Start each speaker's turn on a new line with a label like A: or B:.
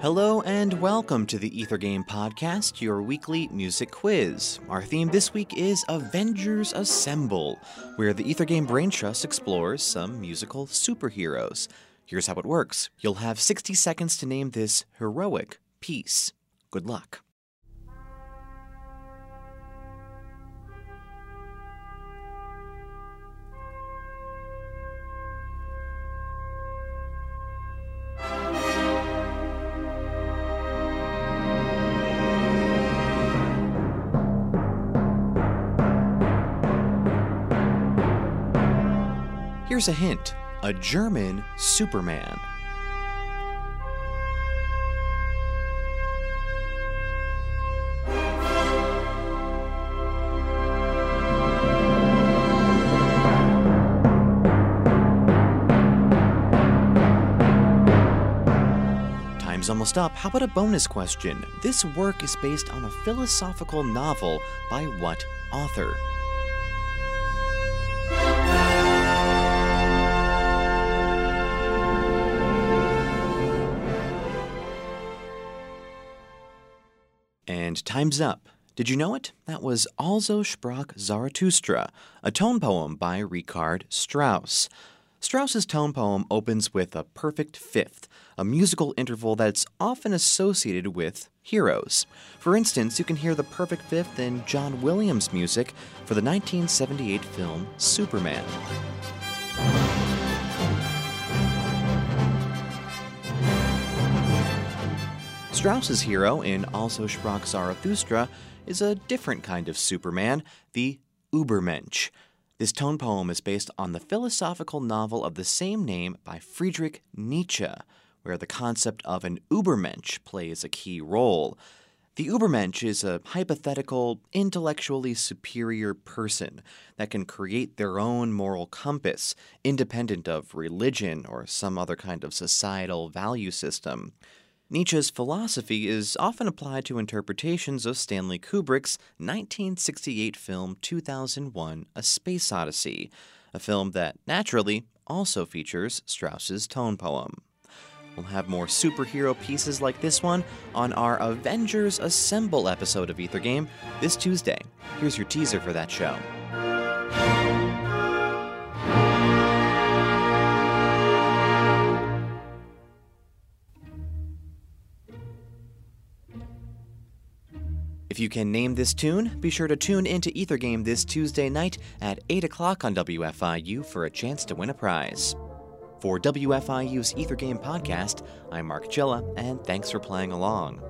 A: Hello and welcome to the Ether Game Podcast, your weekly music quiz. Our theme this week is Avengers Assemble, where the Ether Game Brain Trust explores some musical superheroes. Here's how it works you'll have 60 seconds to name this heroic piece. Good luck. Here's a hint a German Superman. Time's almost up. How about a bonus question? This work is based on a philosophical novel by what author? And time's up. Did you know it? That was Also sprach Zarathustra, a tone poem by Richard Strauss. Strauss's tone poem opens with a perfect fifth, a musical interval that's often associated with heroes. For instance, you can hear the perfect fifth in John Williams' music for the 1978 film Superman. Strauss's hero in Also sprach Zarathustra is a different kind of Superman, the Ubermensch. This tone poem is based on the philosophical novel of the same name by Friedrich Nietzsche, where the concept of an Ubermensch plays a key role. The Ubermensch is a hypothetical, intellectually superior person that can create their own moral compass, independent of religion or some other kind of societal value system. Nietzsche's philosophy is often applied to interpretations of Stanley Kubrick's 1968 film 2001 A Space Odyssey, a film that naturally also features Strauss's tone poem. We'll have more superhero pieces like this one on our Avengers Assemble episode of Ether Game this Tuesday. Here's your teaser for that show. If you can name this tune, be sure to tune into Ether Game this Tuesday night at 8 o'clock on WFIU for a chance to win a prize. For WFIU's Ether Game podcast, I'm Mark Chilla, and thanks for playing along.